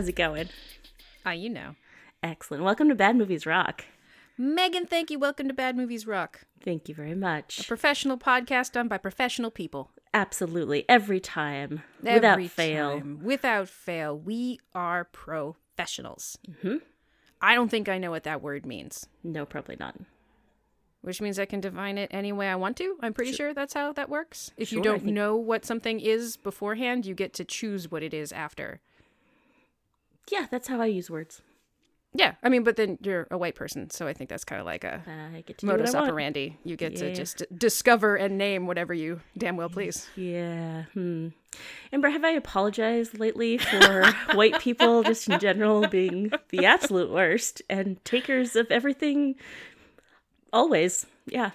Amber. Hi, Megan. How's it going? Ah, you know. Excellent. Welcome to Bad Movies Rock. Megan, thank you. Welcome to Bad Movies Rock, Thank you very much. a professional podcast done by professional people. Absolutely. Every time. without Every fail. time. Without fail. We are professionals. Mm-hmm. I don't think I know what that word means, No, probably not. which means I can define it any way I want to. I'm pretty sure that's how that works. If you Sure, I don't think- know what something is beforehand, you get to choose what it is after. Yeah, that's how I use words. Yeah, I mean, but then you're a white person, so I think that's kind of like a I get to modus what I want. operandi. You get to just discover and name whatever you damn well please. Yeah. Hmm. Amber, have I apologized lately for white people just in general being the absolute worst and takers of everything? Always. Yeah.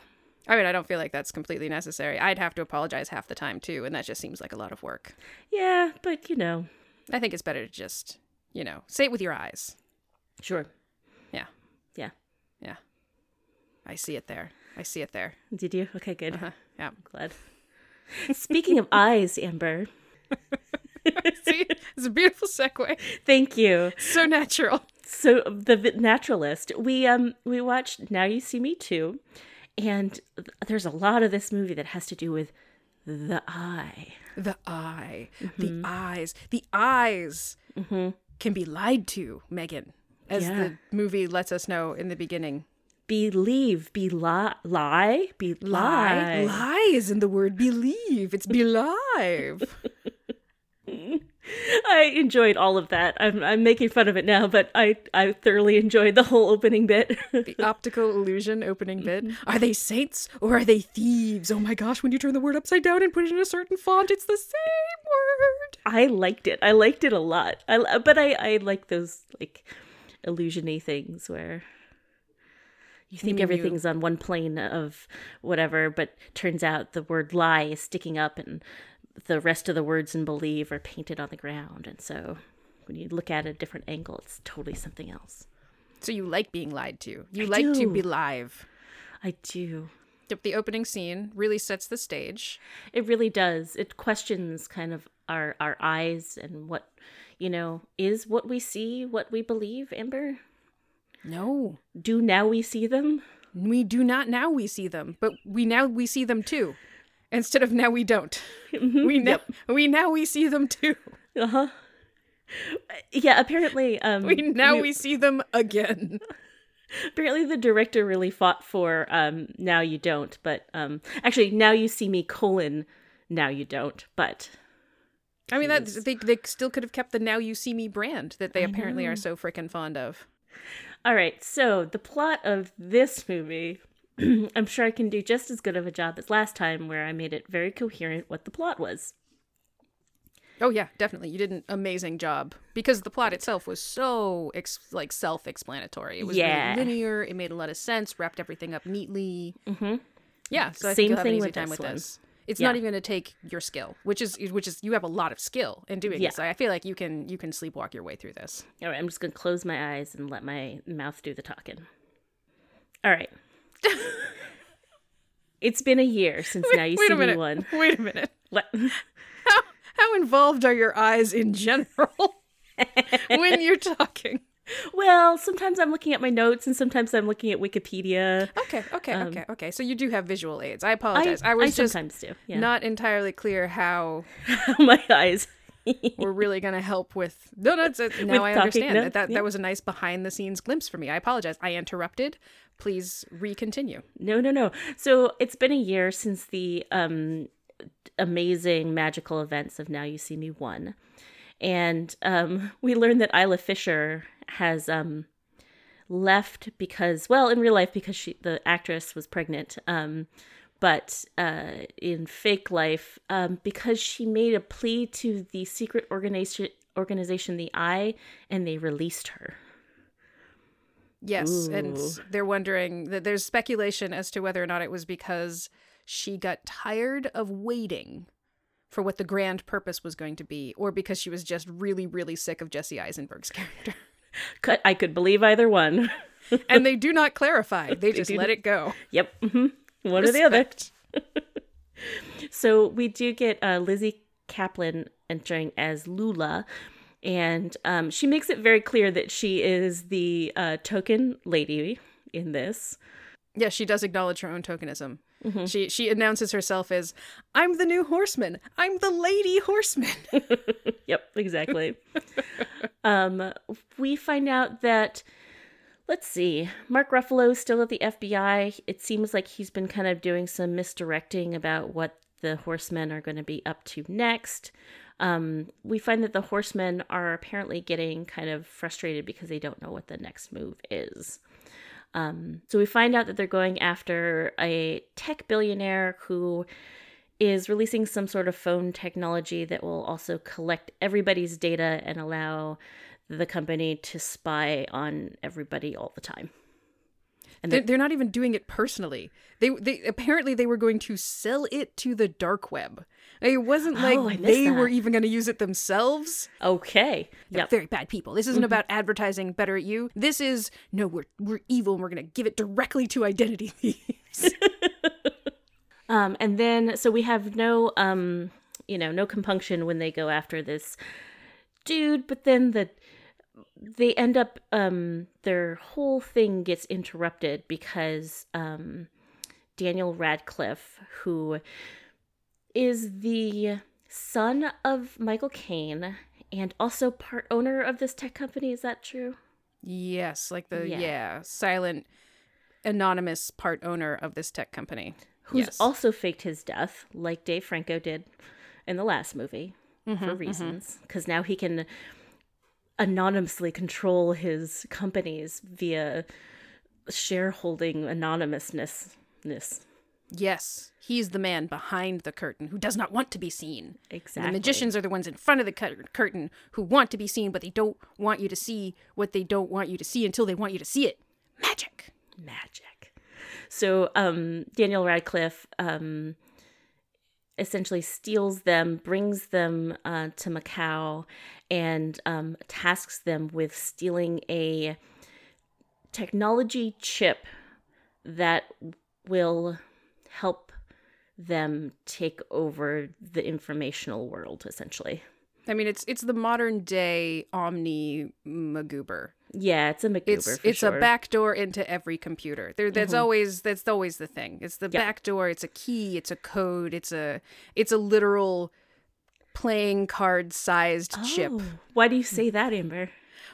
I mean, I don't feel like that's completely necessary. I'd have to apologize half the time too, and that just seems like a lot of work. Yeah, but you know, I think it's better to just, you know, say it with your eyes. sure. Yeah, Yeah. yeah. I see it there. I see it there. Did you? Okay, good. Huh, Yeah. Glad. Speaking of eyes, Amber, see, it's a beautiful segue. thank you. So natural. So the naturalist, we um we watched Now You See Me Too, and there's a lot of this movie that has to do with the eye. The eye, Mm-hmm. the eyes, the eyes can be lied to, Megan, as Yeah. the movie lets us know in the beginning. Believe, be li- lie, be Lie. lie. Lie is in the word believe. It's believe. I enjoyed all of that. I'm I'm making fun of it now, but I I thoroughly enjoyed the whole opening bit. the optical illusion opening bit. Mm-hmm. Are they saints or are they thieves? Oh my gosh, when you turn the word upside down and put it in a certain font, it's the same word. I liked it. I liked it a lot. I but I I like those like illusiony things where you think mean you- everything's on one plane of whatever, but turns out the word lie is sticking up and the rest of the words in believe are painted on the ground. And so when you look at it a different angle, it's totally something else. So you like being lied to. You I like to be live. I do. The opening scene really sets the stage. It really does. It questions kind of our our eyes and what you know is what we see, what we believe, Amber. No. Do now we see them? We do not now we see them, but we now we see them too. Instead of now we don't. We now we now we see them too. Uh-huh. Yeah, apparently um We now we see them again. apparently the director really fought for um now you don't, but um actually now you see me colon now you don't, but I mean that they they still could have kept the now you see me brand that they apparently are so freaking fond of. all right, so the plot of this movie I'm sure I can do just as good of a job as last time where I made it very coherent what the plot was. Oh yeah, definitely. You did an amazing job because the plot itself was so ex- like self-explanatory. It was Yeah. really linear. It made a lot of sense. Wrapped everything up neatly. Mm-hmm. Yeah, so I Same think you'll have an easy with time this with one. this. It's Yeah. not even going to take your skill, which is which is you have a lot of skill in doing Yeah. this. I feel like you can you can sleepwalk your way through this. All right, I'm just going to close my eyes and let my mouth do the talking. All right. it's been a year since now you Wait see a minute. me one. Wait a minute. What? How how involved are your eyes in general when you're talking? Well, sometimes I'm looking at my notes and sometimes I'm looking at Wikipedia. Okay, okay, okay, okay. So you do have visual aids. I apologize. I, was just sometimes do. Yeah. not entirely clear how my eyes. we're really going to help with no no it's, uh, now With i understand no, that that, yeah. that was a nice behind the scenes glimpse for me i apologize i interrupted please recontinue No, no, no. So it's been a year since the um, amazing magical events of Now You See Me one, and um, we learned that Isla Fisher has um, left because, well, in real life because she the actress was pregnant, um, but uh, in fake life um, because she made a plea to the secret organization organization the Eye, and they released her. Yes and they're wondering that there's speculation as to whether or not it was because she got tired of waiting for what the grand purpose was going to be or because she was just really really sick of jesse eisenberg's character Could- I could believe either one. and they do not clarify they just do let it go Yep. hmm One or the other. So we do get uh, Lizzy Caplan entering as Lula. And um, she makes it very clear that she is the uh, token lady in this. Yeah, she does acknowledge her own tokenism. Mhm. She she announces herself as I'm the new horseman. I'm the lady horseman. yep, exactly. um, we find out that let's see, Mark Ruffalo is still at the FBI. It seems like he's been kind of doing some misdirecting about what the horsemen are going to be up to next. Um, we find that the horsemen are apparently getting kind of frustrated because they don't know what the next move is. Um, so we find out that they're going after a tech billionaire who is releasing some sort of phone technology that will also collect everybody's data and allow the company to spy on everybody all the time. And They're, they're not even doing it personally. They they apparently they were going to sell it to the dark web. It wasn't like Oh, they were even going to use it themselves. okay, They're yep, very bad people. This isn't about advertising better at you. This is no, we're we're evil and we're going to give it directly to identity thieves. Um, and then so we have no um, you know, no compunction when they go after this dude, but then the they end up um their whole thing gets interrupted because um Daniel Radcliffe, who is the son of Michael Caine and also part owner of this tech company, is that true? yes, like the Yeah. yeah. silent anonymous part owner of this tech company. who's Yes. also faked his death, like Dave Franco did in the last movie, Mm-hmm, for reasons. Because now he can anonymously control his companies via shareholding anonymousness. Yes, he's the man behind the curtain who does not want to be seen. Exactly. The magicians are the ones in front of the cur- curtain who want to be seen, but they don't want you to see what they don't want you to see until they want you to see it. Magic. magic. So um, Daniel Radcliffe um, essentially steals them, brings them uh, to Macau, and um, tasks them with stealing a technology chip that will help them take over the informational world, essentially. I mean, it's it's the modern day Omni Magoober. Yeah, it's a MacGuber It's it's sure. Mm-hmm. a backdoor into every computer. There, that's always that's always the thing. It's the backdoor. It's a key. It's a code. It's a it's a literal playing card sized chip. Oh, Why do you say that, Amber?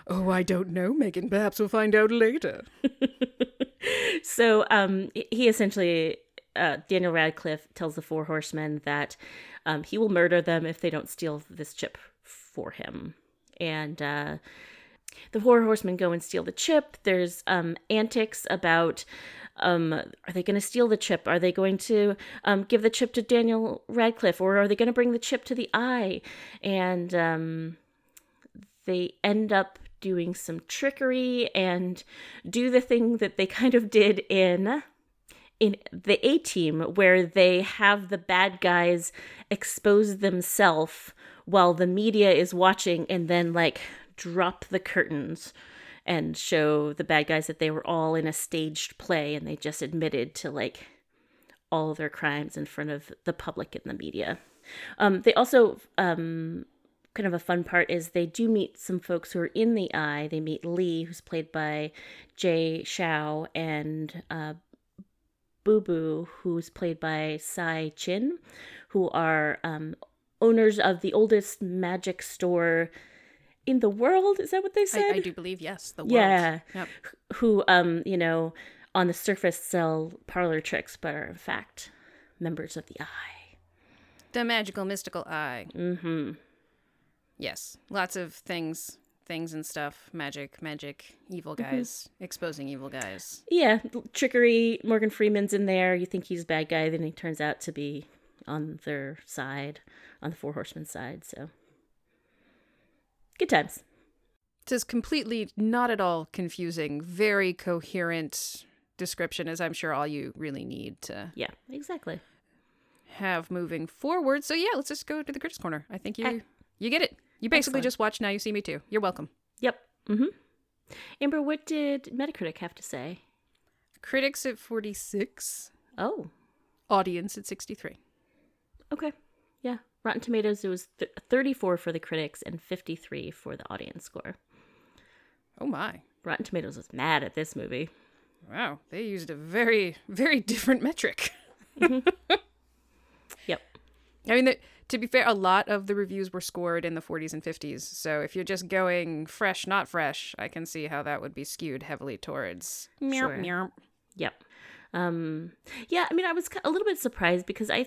Oh, I don't know, Megan. Perhaps we'll find out later. so um he essentially uh, Daniel Radcliffe tells the four horsemen that um, he will murder them if they don't steal this chip for him. And uh, the four horsemen go and steal the chip. There's um, antics about um, are they going to steal the chip? Are they going to um, give the chip to Daniel Radcliffe? Or are they going to bring the chip to the eye? And um, they end up doing some trickery and do the thing that they kind of did in in the A team where they have the bad guys expose themselves while the media is watching and then like drop the curtains and show the bad guys that they were all in a staged play and they just admitted to like all their crimes in front of the public and the media. Um, they also um, kind of a fun part is they do meet some folks who are in the eye. They meet Lee, who's played by Jay Chou, and uh, Boo Boo, who's played by Tsai Chin, who are um, owners of the oldest magic store in the world. Is that what they said? I, I do believe yes. The world. Yeah. Yep. Who, um, you know, on the surface sell parlor tricks, but are in fact members of the eye. The magical mystical eye. Mm-hmm. Yes. Lots of things, things and stuff. Magic, magic, evil mm-hmm. guys, exposing evil guys. Yeah, trickery. Morgan Freeman's in there. You think he's a bad guy, then he turns out to be on their side, on the Four Horsemen side. So, good times. Is completely not at all confusing, very coherent description, as I'm sure all you really need to Yeah, exactly. have moving forward. So yeah, let's just go to the critics corner. I think you Ec- you get it. You basically Excellent. just watch Now You See Me Too. You're welcome. Yep. Mm-hmm. Amber, what did Metacritic have to say? Critics at 46, Oh, audience at 63. okay. Yeah, Rotten Tomatoes, it was th- 34 for the critics and 53 for the audience score. Oh my. Rotten Tomatoes was mad at this movie. Wow. They used a very, very different metric. Yep. I mean, the, to be fair, a lot of the reviews were scored in the 40s and 50s. So if you're just going fresh, not fresh, I can see how that would be skewed heavily towards. Sure. meow. Yep. Um, yeah, I mean, I was a little bit surprised because I,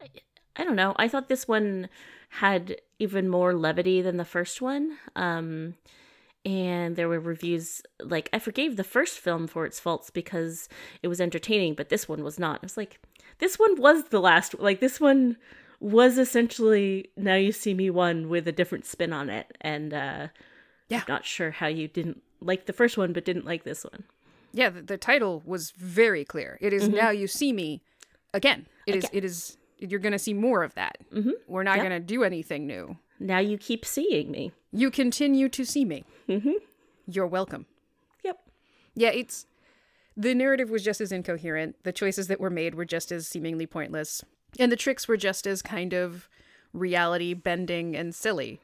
I, I don't know, I thought this one had even more levity than the first one. Um, and there were reviews like I forgave the first film for its faults because it was entertaining, but this one was not. I was like, this one was the last. Like this one was essentially Now You See Me one with a different spin on it, and uh, Yeah. not sure how you didn't like the first one but didn't like this one. Yeah, the, the title was very clear. It is now you see me again. It is. It is. You're going to see more of that. Mm-hmm. We're not Yep. going to do anything new. Now you keep seeing me. You continue to see me. Mm-hmm. You're welcome. Yep. Yeah, it's the narrative was just as incoherent. The choices that were made were just as seemingly pointless, and the tricks were just as kind of reality bending and silly.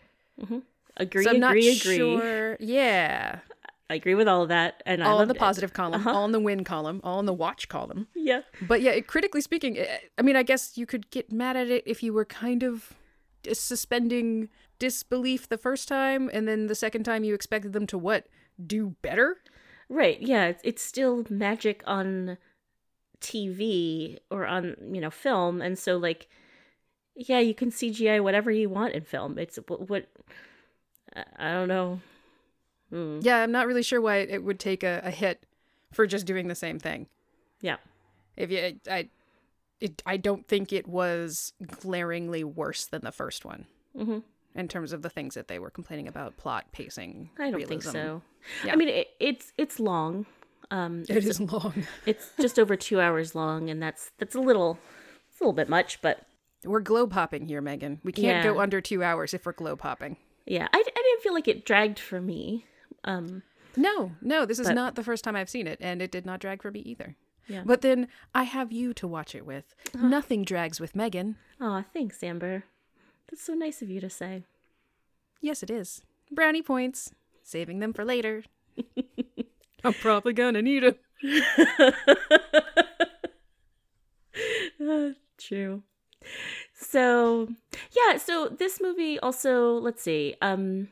Agree, so I'm not agree, agree. sure. Yeah, I agree with all of that. And I all in the it. positive column, all in the win column, all in the watch column. Yeah. But yeah, it, critically speaking, eh, I mean, I guess you could get mad at it if you were kind of suspending disbelief the first time, and then the second time you expected them to what do better. Right. Yeah. It's, it's still magic on TV or on, you know, film. And so, like, yeah, you can CGI whatever you want in film. It's what, what I- don't know. Hmm. Yeah, I'm not really sure why it would take a, a hit for just doing the same thing. Yeah. If you, I, it, I don't think it was glaringly worse than the first one hmm in terms of the things that they were complaining about, plot, pacing. I don't think so. Yeah. I mean, it, it's it's long. Um, It is long. it's just over two hours long, and that's that's a little, it's a little bit much, but We're globe hopping here, Megan. We can't go under two hours if we're globe hopping. yeah, I, I didn't feel like it dragged for me. Um, No, no, this is But- not the first time I've seen it, and it did not drag for me either. Yeah. But then I have you to watch it with. Nothing drags with Megan. oh, thanks, Amber. That's so nice of you to say. Yes, it is. Brownie points. Saving them for later. I'm probably gonna need them. True. So, yeah, so this movie also, let's see. Um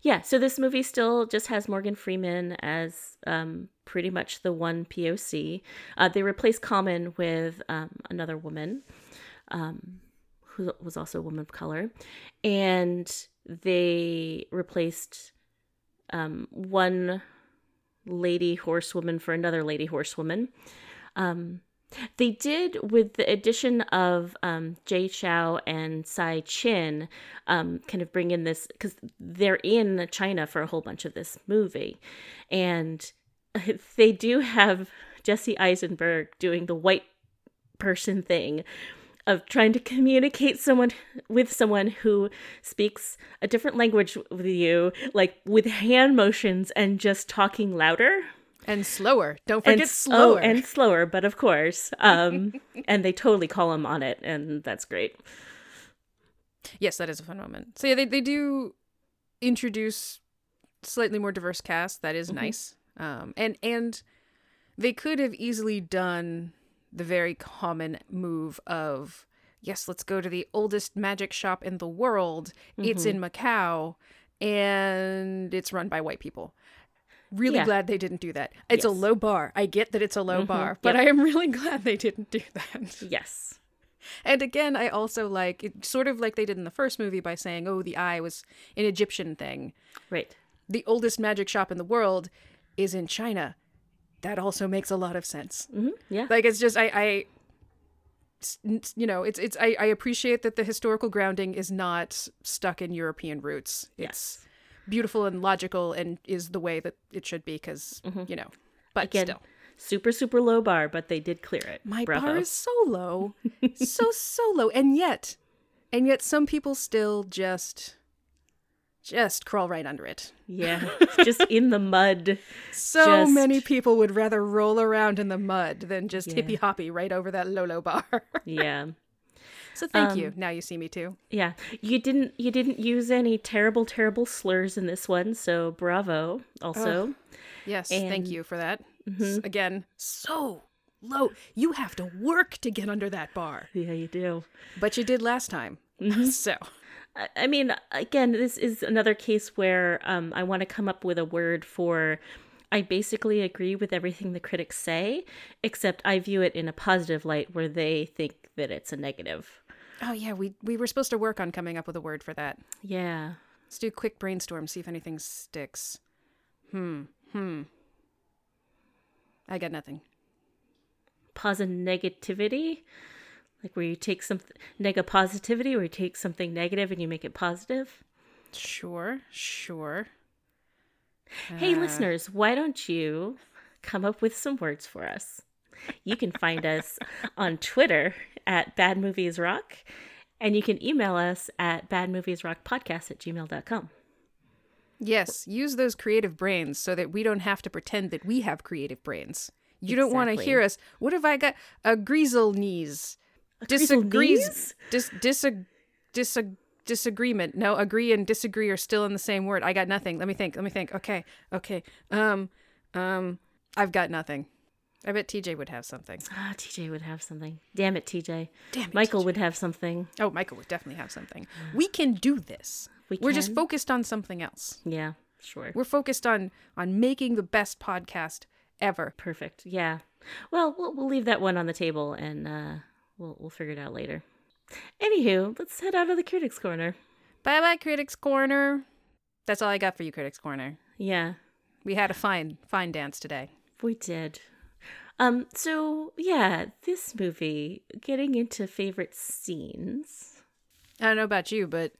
yeah, so this movie still just has Morgan Freeman as um pretty much the one POC. Uh they replaced Common with um another woman um who was also a woman of color and they replaced um one lady horsewoman for another lady horsewoman. Um, they did with the addition of um, Jay Chou and Tsai Chin, um, kind of bring in this because they're in China for a whole bunch of this movie, and they do have Jesse Eisenberg doing the white person thing of trying to communicate someone with someone who speaks a different language with you like with hand motions and just talking louder And slower. Don't forget s- slower. oh, and slower but of course um and they totally call him on it and that's great Yes, that is a fun moment. So yeah, they, they do introduce slightly more diverse cast. That is nice. Um, and and they could have easily done the very common move of yes, let's go to the oldest magic shop in the world. It's in mm-hmm. Macau, and it's run by white people. Really Yeah. glad they didn't do that. It's a low bar. I get that it's a low mm-hmm. bar, but Yep. I am really glad they didn't do that. yes And again, I also like it sort of like they did in the first movie by saying, oh, the eye was an Egyptian thing. right The oldest magic shop in the world is in China. That also makes a lot of sense. hmm yeah Like it's just I I you know, it's it's I, I appreciate that the historical grounding is not stuck in European roots. It's beautiful and logical and is the way that it should be because, you know. But again still. super super low bar but they did clear it My Bravo. bar is so low, so so low, and yet, and yet, some people still just, just crawl right under it. yeah just in the mud So Just- many people would rather roll around in the mud than just Yeah. hippy hoppy right over that low bar. yeah So thank you. Um, now you see me too. Yeah, you didn't you didn't use any terrible terrible slurs in this one, so bravo. Also, Yes, thank you for that. S- mm-hmm. Again, so low. You have to work to get under that bar, yeah, you do. but you did last time. Mm-hmm. So I- I mean, again, this is another case where um, I want to come up with a word for. I basically agree with everything the critics say, except I view it in a positive light where they think that it's a negative. Oh yeah, we we were supposed to work on coming up with a word for that. Yeah. Let's do a quick brainstorm, see if anything sticks. Hmm. Hmm. I got nothing. Positive negativity, like where you take some nega positivity, where you take something negative and you make it positive. Sure, sure. Hey, Uh, listeners, why don't you come up with some words for us? You can find us on Twitter at Bad Movies Rock, and you can email us at badmoviesrockpodcast at gmail.com. Yes, use those creative brains so that we don't have to pretend that we have creative brains. You don't want to hear us. What have I got? A greasel knees. Disagrees. Dis, disag, disag, disagreement. No, agree and disagree are still in the same word. I got nothing. Let me think. Let me think. Okay. Okay. Um, um, I've got nothing. I bet TJ would have something. Ah, TJ would have something. Damn it, TJ. Damn it, Michael TJ. would have something. Oh, Michael would definitely have something. We can do this. We We're just focused on something else. Yeah, sure. We're focused on on making the best podcast ever. Perfect. Yeah. Well, we'll, we'll leave that one on the table and uh, we'll, we'll figure it out later. Anywho, let's head out of the Critics Corner. Bye bye, Critics Corner. That's all I got for you, Critics Corner. Yeah, We had a fine, fine dance today. we did. Um, so yeah, this movie, getting into favorite scenes. I don't know about you, but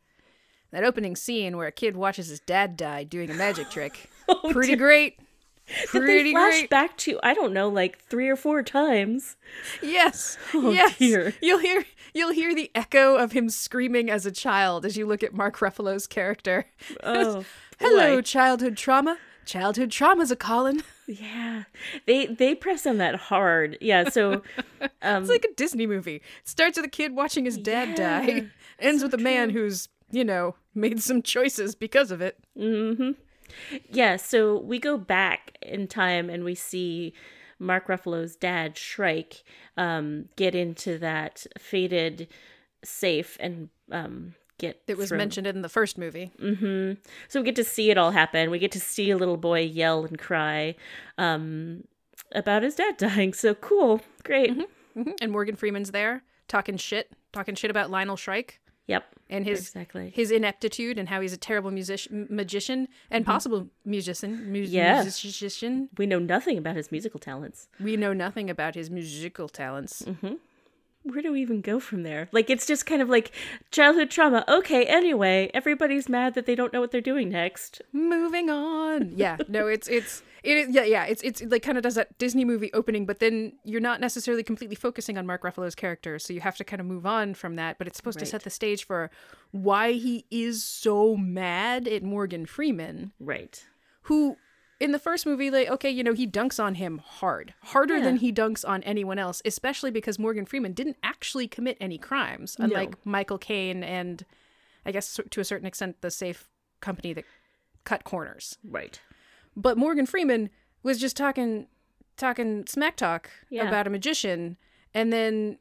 that opening scene where a kid watches his dad die doing a magic trick, pretty great. That they flash great. back to, I don't know, like three or four times. Yes, Oh, yes. dear. You'll hear you'll hear the echo of him screaming as a child as you look at Mark Ruffalo's character. Oh, Hello, boy. childhood trauma. Childhood trauma's a calling. Yeah, they they press on that hard. Yeah, so um, It's like a Disney movie. It starts with a kid watching his dad Yeah, die, ends with a man who's, you know, made some choices because of it. Yeah, so we go back in time and we see Mark Ruffalo's dad, Shrike, um, get into that faded safe and um, get. It was thrown. mentioned in the first movie. So we get to see it all happen. We get to see a little boy yell and cry um, about his dad dying. So cool, great. Mhm. And Morgan Freeman's there talking shit, talking shit about Lionel Shrike Yep, and his exactly. his ineptitude and how he's a terrible musician, magician and mm-hmm. possible musician. Mu- Yeah. musician. We know nothing about his musical talents. We know nothing about his musical talents. Mm-hmm. Where do we even go from there? Like, it's just kind of like childhood trauma. Okay, anyway, everybody's mad that they don't know what they're doing next. Moving on. Yeah, no, it's it's it is yeah yeah it's it's it like kind of does that Disney movie opening, but then you're not necessarily completely focusing on Mark Ruffalo's character, so you have to kind of move on from that. But it's supposed to set the stage for why he is so mad at Morgan Freeman, Right. who in the first movie like okay you know he dunks on him hard harder than he dunks on anyone else especially because morgan freeman didn't actually commit any crimes unlike michael caine and i guess to a certain extent the safe company that cut corners Right. but morgan freeman was just talking talking smack talk Yeah. about a magician and then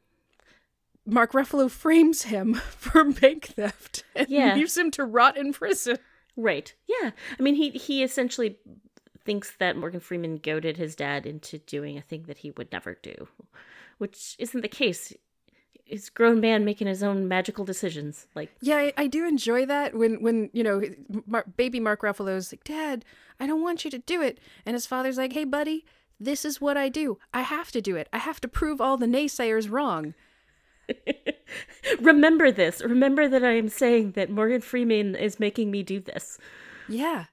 mark ruffalo frames him for bank theft and Yeah. leaves him to rot in prison Right. Yeah. I mean, he he essentially thinks that Morgan Freeman goaded his dad into doing a thing that he would never do, which isn't the case. A grown man making his own magical decisions. Like, Yeah, I, I do enjoy that when when you know Mar- baby Mark Ruffalo's like, Dad, I don't want you to do it, and his father's like, Hey, buddy, this is what I do. I have to do it. I have to prove all the naysayers wrong. remember this. Remember that I am saying that Morgan Freeman is making me do this. Yeah.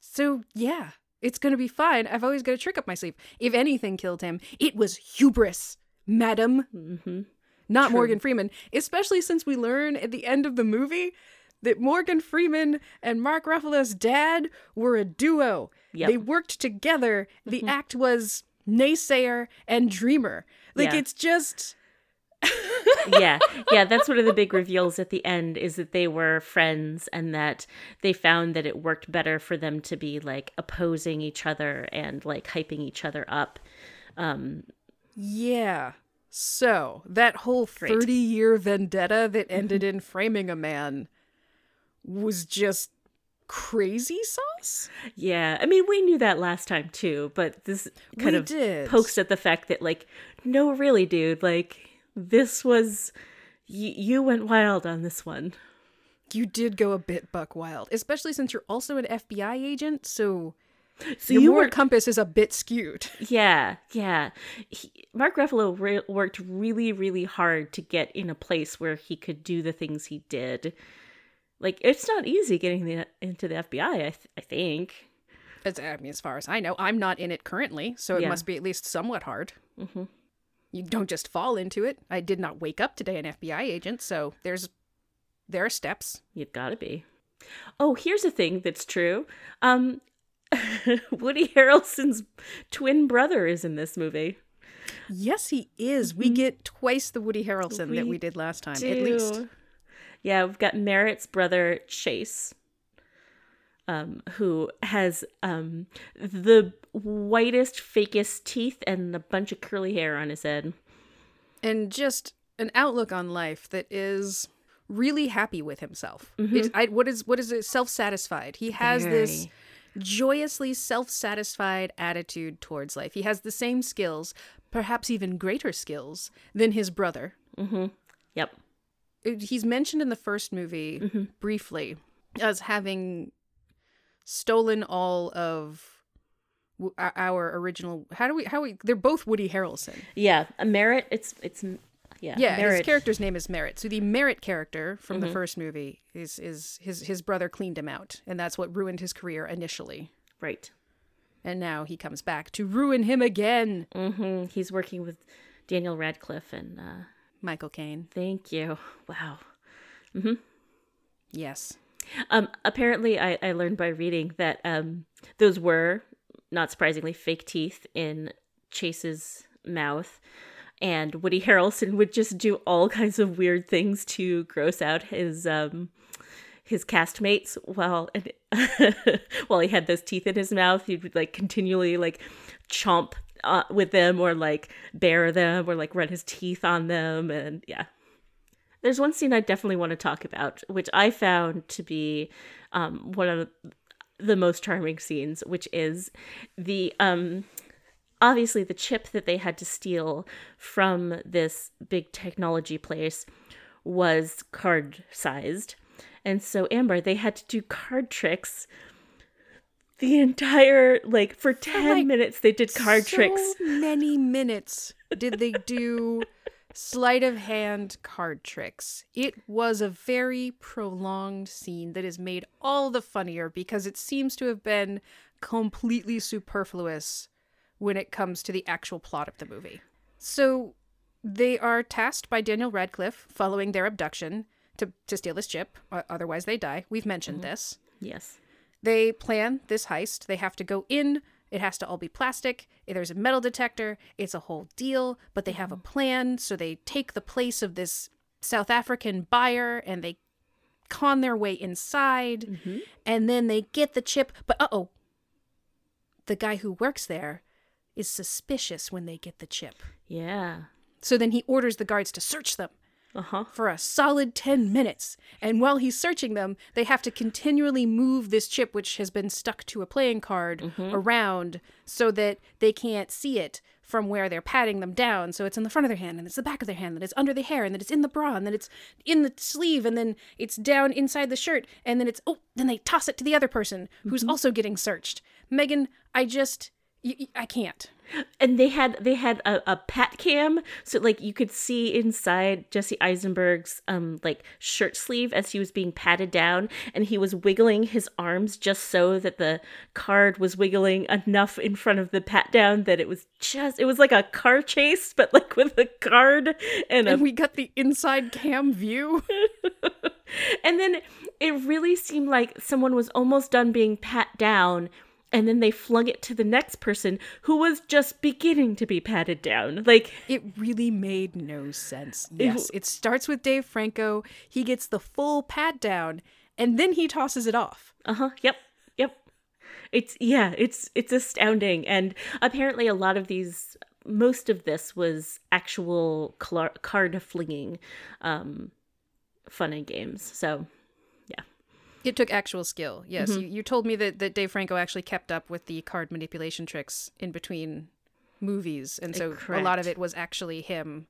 So yeah, it's gonna be fine. I've always got a trick up my sleeve. If anything killed him, it was hubris, madam, hmm not True. Morgan Freeman. Especially since we learn at the end of the movie that Morgan Freeman and Mark Ruffalo's dad were a duo. Yep. They worked together. The act was naysayer and dreamer. Like Yeah. it's just yeah, yeah, that's one of the big reveals at the end is that they were friends and that they found that it worked better for them to be like opposing each other and like hyping each other up. Um, yeah. So, that whole 30 year vendetta that ended in framing a man was just crazy sauce? yeah, I mean, we knew that last time too, but this kind We of did. pokes at the fact that like, no, really, dude, like this was y- you went wild on this one. You did go a bit buck wild, especially since you're also an FBI agent, so So your you were compass is a bit skewed. Yeah, yeah. He, Mark Ruffalo re- worked really, really hard to get in a place where he could do the things he did. Like, it's not easy getting the, into the FBI. I, th- I think. As, I mean, as far as I know, I'm not in it currently, so it Yeah. must be at least somewhat hard. Mhm. You don't just fall into it. I did not wake up today an FBI agent, so there's there are steps. You've got to be. Oh, here's a thing that's true. Um, Woody Harrelson's twin brother is in this movie. Yes, he is. We get twice the Woody Harrelson that Mm-hmm. We we did last time, at least. Yeah, we've got Merritt's brother Chase, um, who has um the whitest, fakest teeth and a bunch of curly hair on his head. And just an outlook on life that is really happy with himself. Mm-hmm. It's, I, what is what is it? Self satisfied. He has this joyously self satisfied attitude towards life. He has the same skills, perhaps even greater skills, than his brother. Yep. He's mentioned in the first movie Mm-hmm. briefly as having stolen all of our- original. How do we? How we? They're both Woody Harrelson. Yeah, a Merritt. It's it's yeah. Yeah, his character's name is Merritt. So the Merritt character from Mm-hmm. the first movie is is his his brother cleaned him out, and that's what ruined his career initially. right. And now he comes back to ruin him again. hmm He's working with Daniel Radcliffe, and uh, Michael Caine. thank you. Wow. Yes. Um, apparently, I, I learned by reading that um, those were, not surprisingly, fake teeth in Chase's mouth. And Woody Harrelson would just do all kinds of weird things to gross out his um, his castmates while while he had those teeth in his mouth. He would like continually like chomp uh, with them or like bear them or like run his teeth on them and yeah there's one scene I definitely want to talk about, which I found to be um, one of the most charming scenes, which is the um, obviously the chip that they had to steal from this big technology place was card sized. And so Amber, they had to do card tricks the entire like for 10 like, minutes they did card so tricks. many minutes did they do sleight of hand card tricks. It was a very prolonged scene that is made all the funnier because it seems to have been completely superfluous when it comes to the actual plot of the movie. So they are tasked by Daniel Radcliffe following their abduction to, to steal this chip, otherwise they die. We've mentioned mm-hmm. this. Yes. They plan this heist. They have to go in. It has to all be plastic. There's a metal detector. It's a whole deal, but they have a plan. So they take the place of this South African buyer and they con their way inside. And then they get the chip. But uh oh, the guy who works there is suspicious when they get the chip. Yeah. So then he orders the guards to search them Uh-huh. for a solid 10 minutes. And while he's searching them, they have to continually move this chip, which has been stuck to a playing card, around so that they can't see it from where they're patting them down. So it's in the front of their hand, and it's the back of their hand, and it's under the hair, and then it's in the bra, and then it's in the sleeve, and then it's down inside the shirt, and then it's, oh, then they toss it to the other person who's also getting searched. Megan, I just, I can't. and they had they had a, a pat cam so like you could see inside jesse eisenberg's um like shirt sleeve as he was being patted down and he was wiggling his arms just so that the card was wiggling enough in front of the pat down that it was just it was like a car chase but like with a card and a And we got the inside cam view. and then it really seemed like someone was almost done being pat down and then they flung it to the next person who was just beginning to be patted down. Like It really made no sense. Yes, it starts with Dave Franco. He gets the full pat down, and then he tosses it off. Uh-huh. Yep. Yep. It's yeah, it's it's astounding and apparently a lot of these most of this was actual card flinging um fun and games. So. It took actual skill. Yes, you, you told me that, that Dave Franco actually kept up with the card manipulation tricks in between movies, and so a lot of it was actually him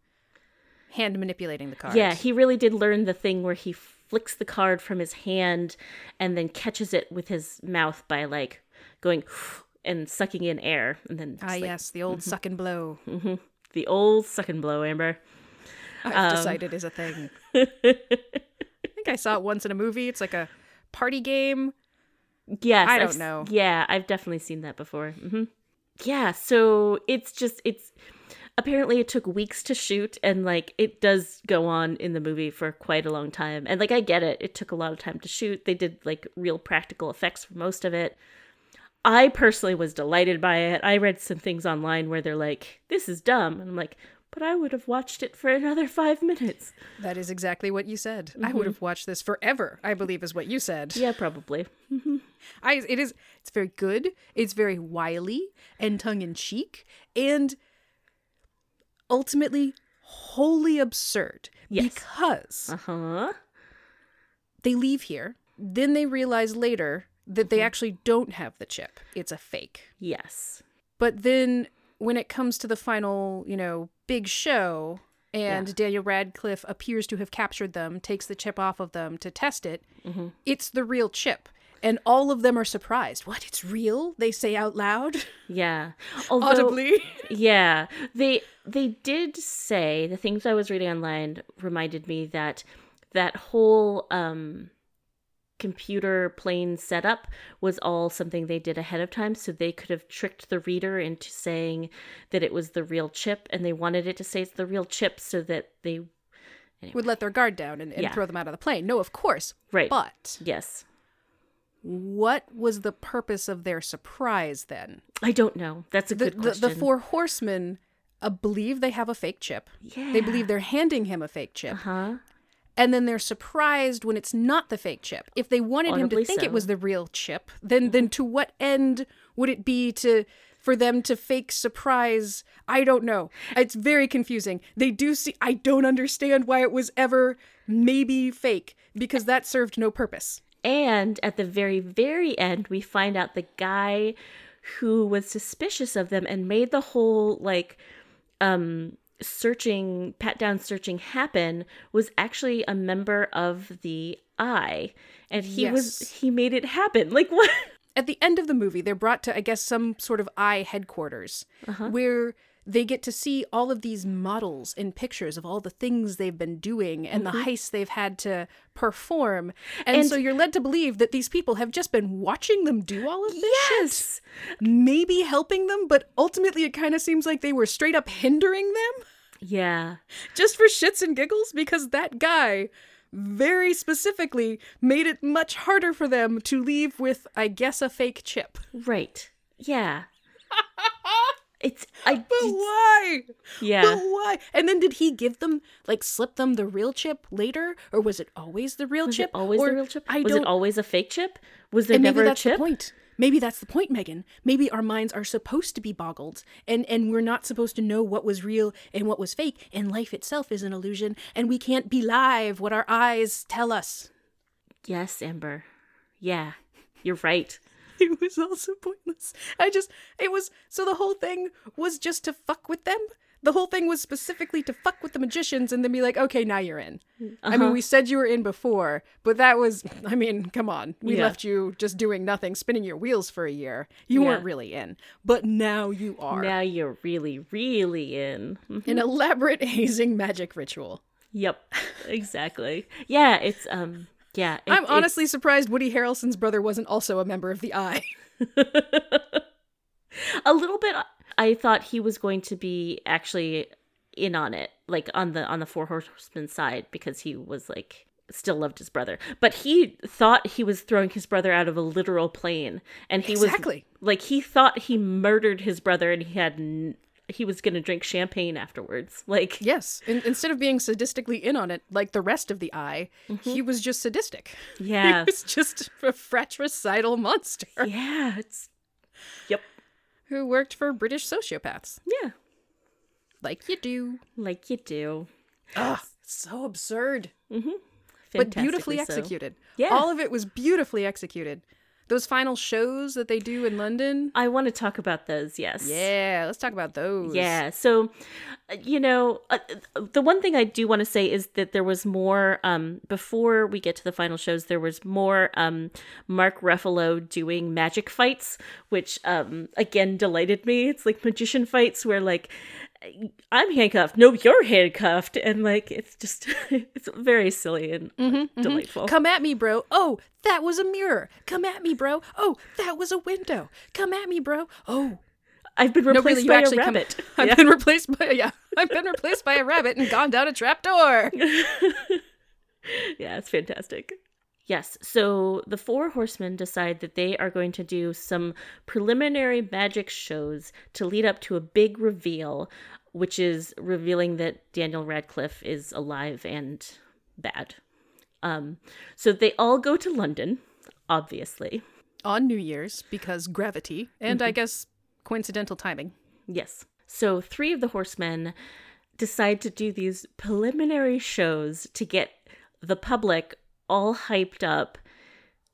hand manipulating the cards. Yeah, he really did learn the thing where he flicks the card from his hand and then catches it with his mouth by like going and sucking in air and then ah, like, yes, the old suck and blow. the old suck and blow amber. I've Um, decided is a thing. I think I saw it once in a movie. It's like a party game. Yes, I don't s- know. Yeah, I've definitely seen that before. hmm Yeah, so it's just it's apparently it took weeks to shoot, and like it does go on in the movie for quite a long time. And like I get it, it took a lot of time to shoot. They did like real practical effects for most of it. I personally was delighted by it. I read some things online where they're like, "This is dumb," and I'm like, "But I would have watched it for another five minutes." That is exactly what you said. I would have watched this forever. I believe is what you said. Mm-hmm. Yeah, probably. I it is it's very good. It's very wily and tongue in cheek and ultimately wholly absurd Yes. because Uh huh. they leave here, then they realize later that they actually don't have the chip. It's a fake. Yes. But then when it comes to the final, you know, big show and Yeah. Daniel Radcliffe appears to have captured them, takes the chip off of them to test it, Mm-hmm. it's the real chip. And all of them are surprised. What? It's real? They say out loud, Yeah. Although, audibly. Yeah, they they did say the things I was reading online reminded me that that whole um computer plane setup was all something they did ahead of time so they could have tricked the reader into saying that it was the real chip and they wanted it to say it's the real chip so that they Would let their guard down and, and Yeah. throw them out of the plane. No, of course. right But yes what was the purpose of their surprise then? i don't know that's a The, good question the four horsemen uh, believe they have a fake chip. yeah They believe they're handing him a fake chip. huh and then they're surprised when it's not the fake chip. If they wanted him to think so. it was the real chip, then then to what end would it be to for them to fake surprise? I don't know. It's very confusing. They do see I don't understand why it was ever maybe fake because that served no purpose. And at the very, very end, we find out the guy who was suspicious of them and made the whole like um searching pat down searching happen was actually a member of the eye and he was he made it happen. Like what? At the end of the movie, they're brought to I guess some sort of eye headquarters uh-huh. where they get to see all of these models and pictures of all the things they've been doing and the mm-hmm. heists they've had to perform. And, And- so you're led to believe that these people have just been watching them do all of this yes. Shit, maybe helping them, but ultimately it kind of seems like they were straight up hindering them yeah just for shits and giggles because that guy very specifically made it much harder for them to leave with I guess a fake chip. right yeah it's i But it's- why? yeah But why? And then did he give them like slip them the real chip later, or was it always the real was chip? it always Or the real chip I was it always a fake chip was there never a chip the point. Maybe that's the point, Megan. Maybe our minds are supposed to be boggled, and and we're not supposed to know what was real and what was fake. And life itself is an illusion, and we can't believe what our eyes tell us. yes amber yeah you're right It was also pointless. I just, it was, so the whole thing was just to fuck with them. The whole thing was specifically to fuck with the magicians and then be like, okay, now you're in. I mean, Uh-huh. we said you were in before, but that was, I mean, come on. We Yeah. left you just doing nothing, spinning your wheels for a year. You Yeah. weren't really in. But now you are. Now you're really, really in. Mhm. An elaborate hazing magic ritual. Yep, exactly. Yeah, it's um, yeah. it- I'm it's- honestly surprised Woody Harrelson's brother wasn't also a member of the Eye. a little bit. I thought he was going to be actually in on it, like on the on the four horsemen side, because he was like still loved his brother. But he thought he was throwing his brother out of a literal plane. And he Exactly. was like, he thought he murdered his brother and he had. N- he was going to drink champagne afterwards. Like, Yes. In- instead of being sadistically in on it like the rest of the eye, mm-hmm. he was just sadistic. yeah. He was just a fratricidal monster yeah. It's. Yep. Who worked for British sociopaths. Yeah. Like you do. Like you do. Ugh, so absurd. Mm-hmm. but Fantastically beautifully so. executed. Yeah. All of it was beautifully executed. Those final shows that they do in London. I want to talk about those, yes. Yeah, let's talk about those. Yeah. So, uh, you know, uh, uh, the one thing I do want to say is that there was more, um, before we get to the final shows, there was more um, Mark Ruffalo doing magic fights, which, um, again, delighted me. It's like magician fights where, like, I'm handcuffed. No, you're handcuffed. And, like, it's just, it's very silly and mm-hmm, mm-hmm. delightful. Come at me, bro. Oh, that was a mirror. Come at me, bro. Oh, that was a window. Come at me, bro. Oh, I've been no, replaced really, by a come- rabbit. I've Yeah. been replaced by yeah. I've been replaced by a rabbit and gone down a trapdoor. yeah, it's fantastic. Yes, so the four horsemen decide that they are going to do some preliminary magic shows to lead up to a big reveal, which is revealing that Daniel Radcliffe is alive and bad. Um, so they all go to London, obviously. On New Year's because gravity and I guess coincidental timing. Yes. So three of the horsemen decide to do these preliminary shows to get the public all hyped up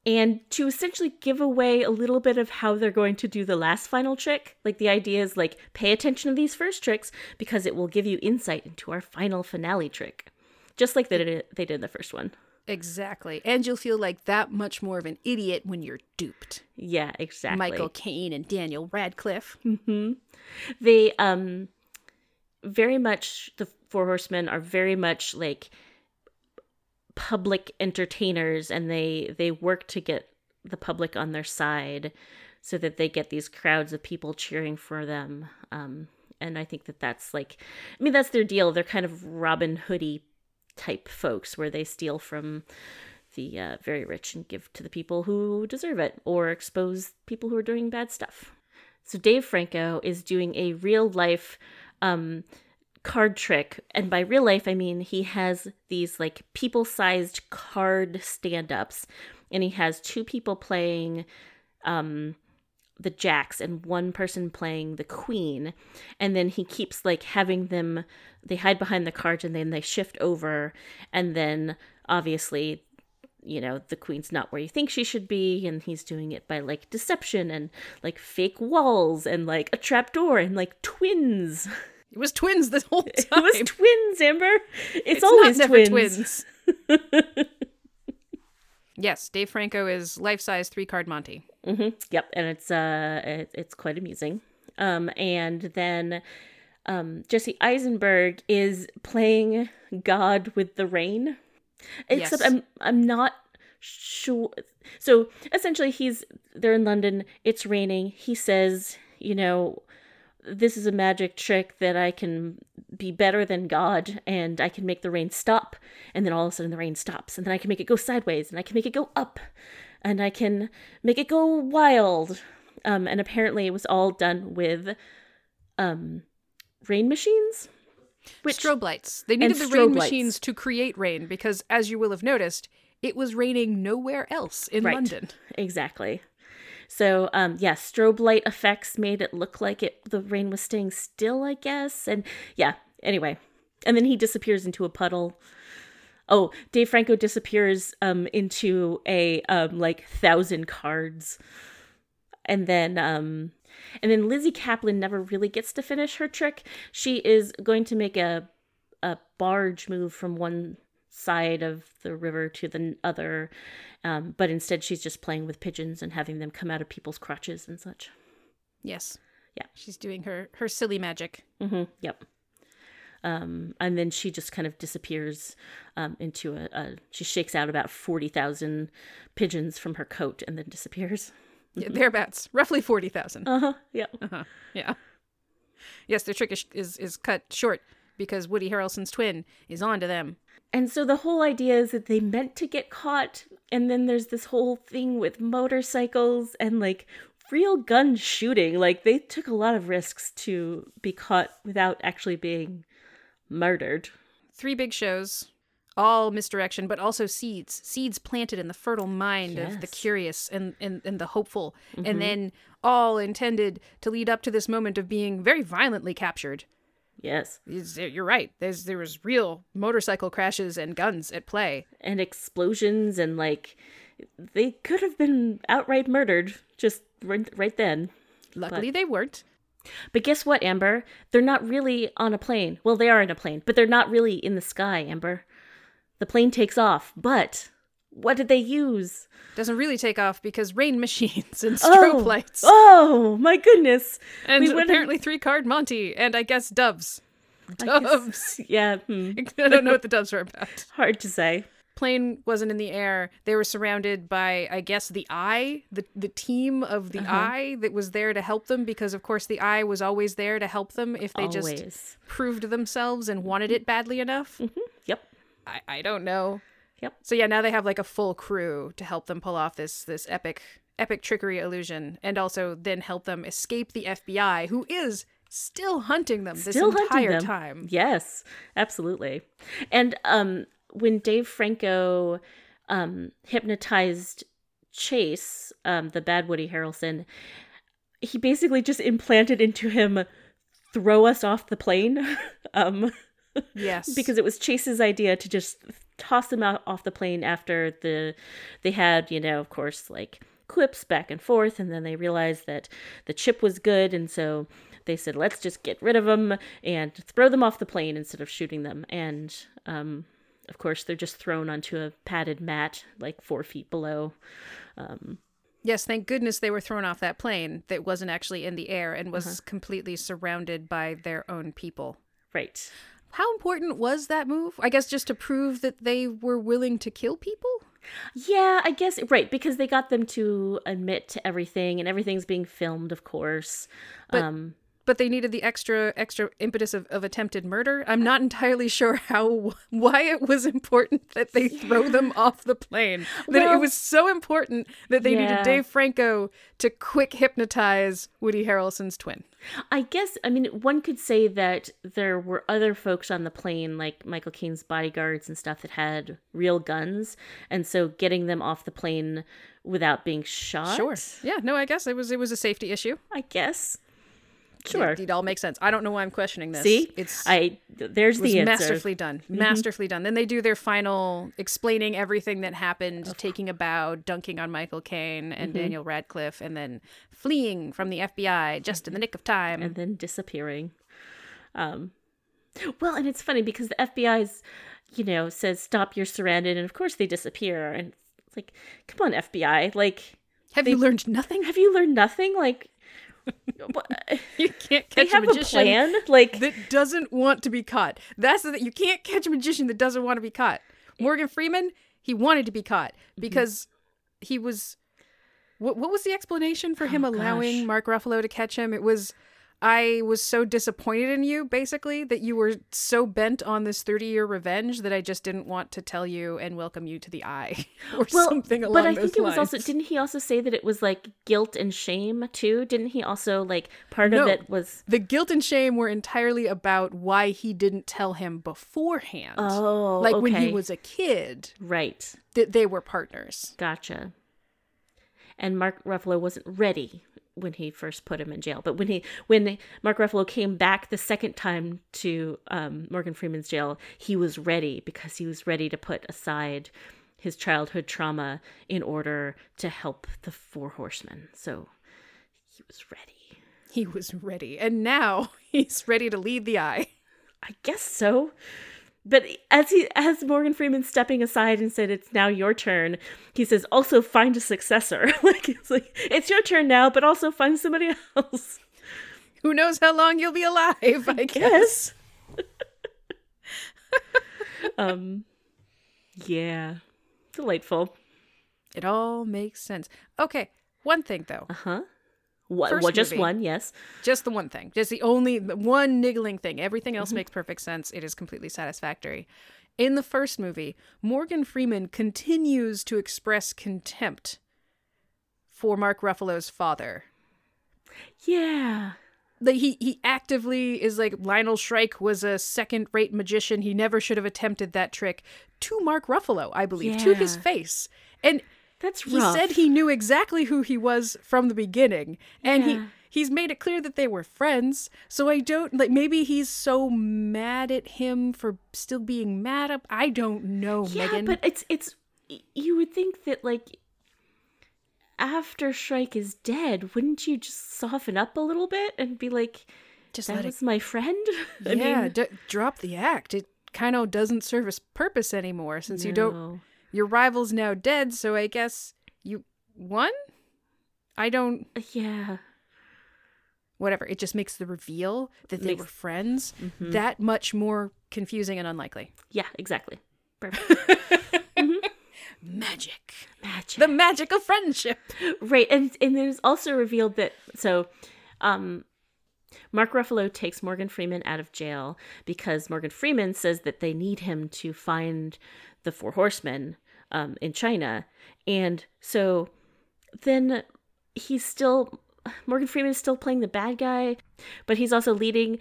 and to essentially give away a little bit of how they're going to do the last final trick. Like the idea is like pay attention to these first tricks because it will give you insight into our final finale trick. Just like they did, they did in the first one. Exactly. And you'll feel like that much more of an idiot when you're duped. Yeah, exactly. Michael Caine and Daniel Radcliffe. they um very much the four horsemen are very much like public entertainers and they they work to get the public on their side so that they get these crowds of people cheering for them. Um and i think that that's like i mean that's their deal. They're kind of robin hoodie type folks where they steal from the uh, very rich and give to the people who deserve it or expose people who are doing bad stuff. So Dave Franco is doing a real life um, card trick, and by real life I mean he has these like people-sized card stand-ups, and he has two people playing um, the jacks and one person playing the queen, and then he keeps like having them. They hide behind the cards, and then they shift over, and then obviously you know the queen's not where you think she should be and he's doing it by like deception and like fake walls and like a trapdoor and like twins It was twins the whole time. it was twins amber it's, It's always twins, twins. yes, Dave Franco is life-size three-card Monte. hmm yep and it's uh it, it's quite amusing um and then um jesse eisenberg is playing god with the rain except Yes. i'm i'm not sure so essentially he's they're in london it's raining he says you know this is a magic trick that i can be better than god and i can make the rain stop and then all of a sudden the rain stops and then i can make it go sideways and i can make it go up and i can make it go wild um and apparently it was all done with um rain machines which strobe lights. They needed the rain lights. machines to create rain because, as you will have noticed, it was raining nowhere else in Right. London. Exactly. So, um, yeah, strobe light effects made it look like it the rain was staying still, I guess. And yeah, anyway. And then he disappears into a puddle. Oh, Dave Franco disappears um into a um like thousand cards. And then um and then Lizzy Caplan never really gets to finish her trick. She is going to make a a barge move from one side of the river to the other, um, but instead she's just playing with pigeons and having them come out of people's crotches and such. Yes. Yeah. She's doing her her silly magic. hmm Yep. Um, and then she just kind of disappears um, into a, a. She shakes out about forty thousand pigeons from her coat and then disappears. Yeah, thereabouts, roughly forty thousand. Uh huh. Yep. Uh-huh. Yeah. Yes, their trick is, is is cut short because Woody Harrelson's twin is onto them. And so the whole idea is that they meant to get caught, and then there's this whole thing with motorcycles and like real gun shooting. Like they took a lot of risks to be caught without actually being murdered. Three big shows, all misdirection, but also seeds. Seeds planted in the fertile mind of the curious and, and, and the hopeful, and mm-hmm. then all intended to lead up to this moment of being very violently captured. Yes. You're right. There's there was real motorcycle crashes and guns at play. And explosions and like they could have been outright murdered just right, right then. Luckily, they weren't. But guess what, Amber? They're not really on a plane. Well, they are in a plane, but they're not really in the sky, Amber. The plane takes off, but what did they use? Doesn't really take off because rain machines and strobe lights. Oh, my goodness. and we apparently three card Monte and I guess doves. I guess- Doves. Yeah, hmm, I don't know what the doves are about. hard to say. Plane wasn't in the air. They were surrounded by, I guess, the Eye, the the team of the Uh-huh. Eye that was there to help them because, of course, the Eye was always there to help them if they just proved themselves and wanted it badly enough. Yep. I, I don't know. Yep. So yeah, now they have like a full crew to help them pull off this this epic epic trickery illusion, and also then help them escape the FBI, who is still hunting them this Still hunting entire them. time. Yes, absolutely. And um when Dave Franco um hypnotized Chase, um the bad Woody Harrelson, he basically just implanted into him throw us off the plane. um Yes, because it was Chase's idea to just toss them out off the plane after the they had, you know, of course, like quips back and forth and then they realized that the chip was good and so they said let's just get rid of them and throw them off the plane instead of shooting them and um of course they're just thrown onto a padded mat like four feet below um yes. Thank goodness they were thrown off that plane that wasn't actually in the air and was Uh-huh. completely surrounded by their own people. right How important was that move? I guess just to prove that they were willing to kill people. Yeah, I guess right because they got them to admit to everything, and everything's being filmed, of course. But- um, but they needed the extra extra impetus of, of attempted murder. I'm not entirely sure how why it was important that they throw them off the plane. That Well- it was so important that they Yeah. needed Dave Franco to quick hypnotize Woody Harrelson's twin. I guess I mean one could say that there were other folks on the plane, like Michael Caine's bodyguards and stuff, that had real guns, and so getting them off the plane without being shot. Sure. Yeah, no, I guess it was it was a safety issue. I guess. Sure. It, it all makes sense. I don't know why I'm questioning this. See, it's I there's the answer. Mm-hmm. masterfully done. Masterfully done. Then they do their final explaining everything that happened, taking a bow, dunking on Michael Caine and Mm-hmm. Daniel Radcliffe, and then fleeing from the FBI just in the nick of time. and then disappearing. Um, well, and it's funny because the FBI's, you know, says stop, you're surrounded, and of course they disappear. And it's like, come on, FBI, like, have you learned nothing? have you learned nothing? Like? You can't they catch a have a magician plan. Like, that doesn't want to be caught. That's the you can't catch a magician that doesn't want to be caught. Morgan Freeman, he wanted to be caught because he was. What what was the explanation for him Oh, allowing gosh. Mark Ruffalo to catch him? It was. I was so disappointed in you, basically, that you were so bent on this 30 year revenge that I just didn't want to tell you and welcome you to the eye or well, something along but I think it was also. Didn't he also say that it was like guilt and shame too? Didn't he also like part No. of it was? the guilt and shame were entirely about why he didn't tell him beforehand. Oh, like when he was a kid, right. that they were partners. Gotcha. And Mark Ruffalo wasn't ready when he first put him in jail, but when he when Mark Ruffalo came back the second time to um, Morgan Freeman's jail, he was ready because he was ready to put aside his childhood trauma in order to help the Four Horsemen. So he was ready. He was ready. And now he's ready to lead the eye. I guess so. But as he as Morgan Freeman stepping aside and said it's now your turn, he says also find a successor. like it's like it's your turn now, but also find somebody else. Who knows how long you'll be alive, I guess. Yes. um yeah. Delightful. It all makes sense. Okay, one thing though. Uh-huh. What, well, just movie. one, yes. Just the one thing. Just the only the one niggling thing. Everything else Mm-hmm. makes perfect sense. It is completely satisfactory. In the first movie, Morgan Freeman continues to express contempt for Mark Ruffalo's father. Yeah. Like he he actively is like Lionel Shrike was a second-rate magician. He never should have attempted that trick to Mark Ruffalo, I believe, to his face. And That's right. he said he knew exactly who he was from the beginning and he he's made it clear that they were friends so i don't like maybe he's so mad at him for still being mad up i don't know Yeah, megan but it's it's you would think that like after Shrike is dead, wouldn't you just soften up a little bit and be like, just "That was my friend"? I yeah mean, d- drop the act it kind of doesn't serve its purpose anymore since you don't no. Your rival's now dead so i guess you won i don't Yeah, whatever it just makes the reveal that they Makes- were friends Mhm. that much more confusing and unlikely yeah, exactly. Perfect. magic Magic. the magic of friendship right, and and there's also revealed that so, um, Mark Ruffalo takes Morgan Freeman out of jail because Morgan Freeman says that they need him to find the Four Horsemen um, in China, and so then he's still Morgan Freeman is still playing the bad guy, but he's also leading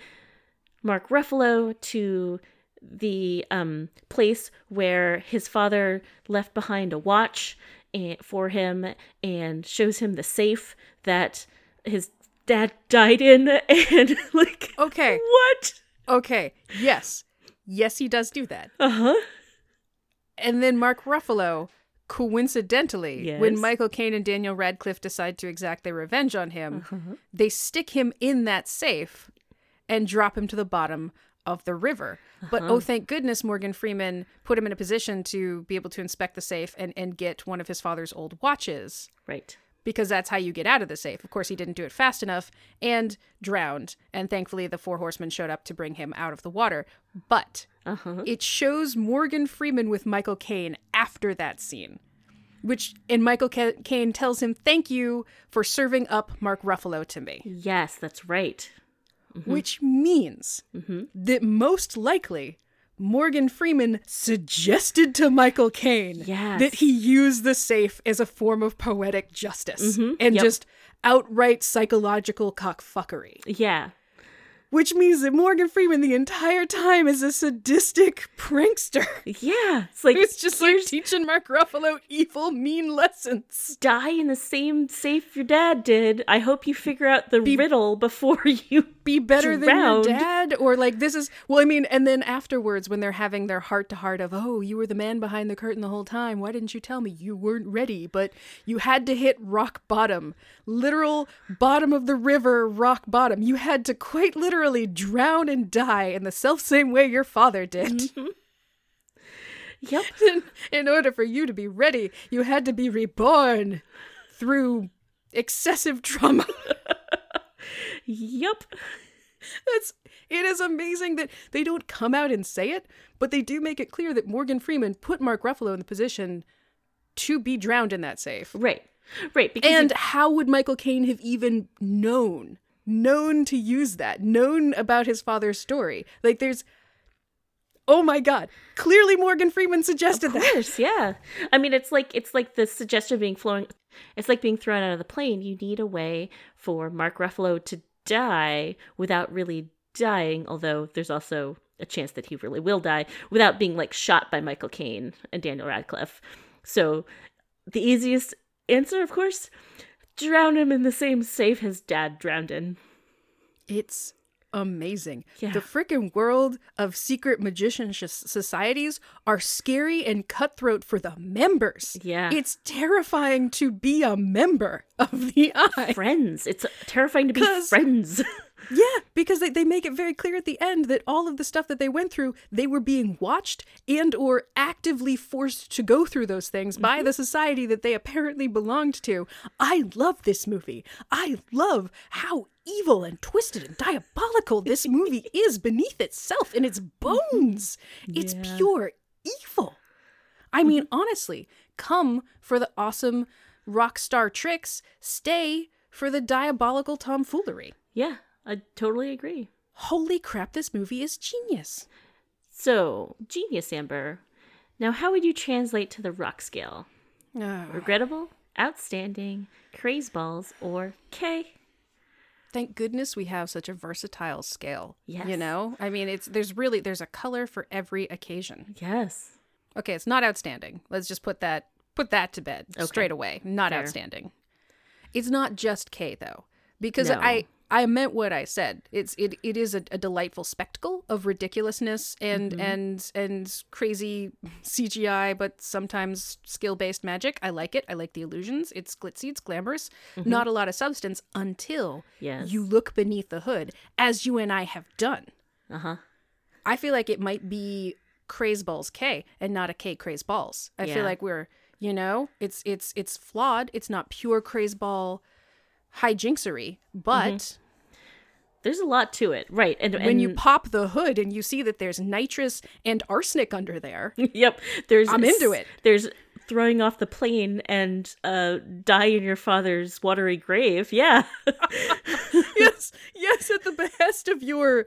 Mark Ruffalo to the um, place where his father left behind a watch and, for him and shows him the safe that his dad died in. And like okay. what? Okay. Yes. Yes he does do that. Uh-huh and then mark ruffalo coincidentally when michael caine and daniel radcliffe decide to exact their revenge on him Uh-huh. they stick him in that safe and drop him to the bottom of the river but Uh-huh. oh thank goodness morgan freeman put him in a position to be able to inspect the safe and, and get one of his father's old watches right because that's how you get out of the safe. Of course, he didn't do it fast enough and drowned. And thankfully, the four horsemen showed up to bring him out of the water. But uh-huh it shows Morgan Freeman with Michael Caine after that scene, which and Michael Caine tells him, "Thank you for serving up Mark Ruffalo to me," yes that's right which means that most likely. Morgan Freeman suggested to Michael Caine Yes. that he use the safe as a form of poetic justice mm-hmm. and Yep. just outright psychological cockfuckery. yeah Which means that Morgan Freeman the entire time is a sadistic prankster. yeah it's like It's just like teaching Mark Ruffalo evil, mean lessons. die in the same safe your dad did i hope you figure out the riddle before you Be better Drowned. than your dad, or like this is well. I mean, and then afterwards, when they're having their heart to heart of, "Oh, you were the man behind the curtain the whole time. Why didn't you tell me? You weren't ready, but you had to hit rock bottom, literal bottom of the river, rock bottom. You had to quite literally drown and die in the self same way your father did." Mm-hmm. yep in, in order for you to be ready, you had to be reborn through excessive trauma. yep That's it is amazing that they don't come out and say it, but they do make it clear that Morgan Freeman put Mark Ruffalo in the position to be drowned in that safe. right right because And how would Michael Caine have even known? Known to use that, known about his father's story. Like there's Oh my god. Clearly Morgan Freeman suggested Of that. course, yeah. I mean, it's like it's like the suggestion being flown. It's like being thrown out of the plane. You need a way for Mark Ruffalo to die without really dying. Although there's also a chance that he really will die without being like shot by Michael Caine and Daniel Radcliffe. So the easiest answer, of course, drown him in the same safe his dad drowned in. It's amazing. Yeah. The freaking world of secret magician sh- societies are scary and cutthroat for the members. Yeah. It's terrifying to be a member of the Eye. Friends. It's terrifying to be friends. Yeah, because they, they make it very clear at the end that all of the stuff that they went through, they were being watched and or actively forced to go through those things by mm-hmm. the society that they apparently belonged to. I love this movie. I love how evil and twisted and diabolical this movie is beneath itself in its mm-hmm. bones. It's Yeah. pure evil. I mean, mm-hmm. honestly, come for the awesome rock star tricks, stay for the diabolical tomfoolery. Yeah, I totally agree. Holy crap, this movie is genius. So, genius, Amber. Now, how would you translate to the rock scale? Ah. Regrettable, outstanding, craze balls, or K? Thank goodness we have such a versatile scale. Yes. You know? I mean, it's there's really there's a color for every occasion. Yes. Okay, it's not outstanding. Let's just put that put that to bed straight away. Not Fair. outstanding. It's not just K though, because No. I I meant what I said. It's it it is a, a delightful spectacle of ridiculousness and Mm-hmm. and and crazy CGI, but sometimes skill based magic. I like it. I like the illusions. It's glitzy. It's glamorous. Not a lot of substance until Mm-hmm. Yes. you look beneath the hood, as you and I have done. Uh huh. I feel like it might be Craze Balls K and not a K Craze Balls. I Yeah. feel like we're, you know, it's it's it's flawed. It's not pure Craze Ball hijinxery, but There's a lot to it, right? And when you pop the hood and you see that there's nitrous and arsenic under there, yep, there's I'm into it. There's throwing off the plane and uh, die in your father's watery grave. Yeah, yes, yes, at the behest of your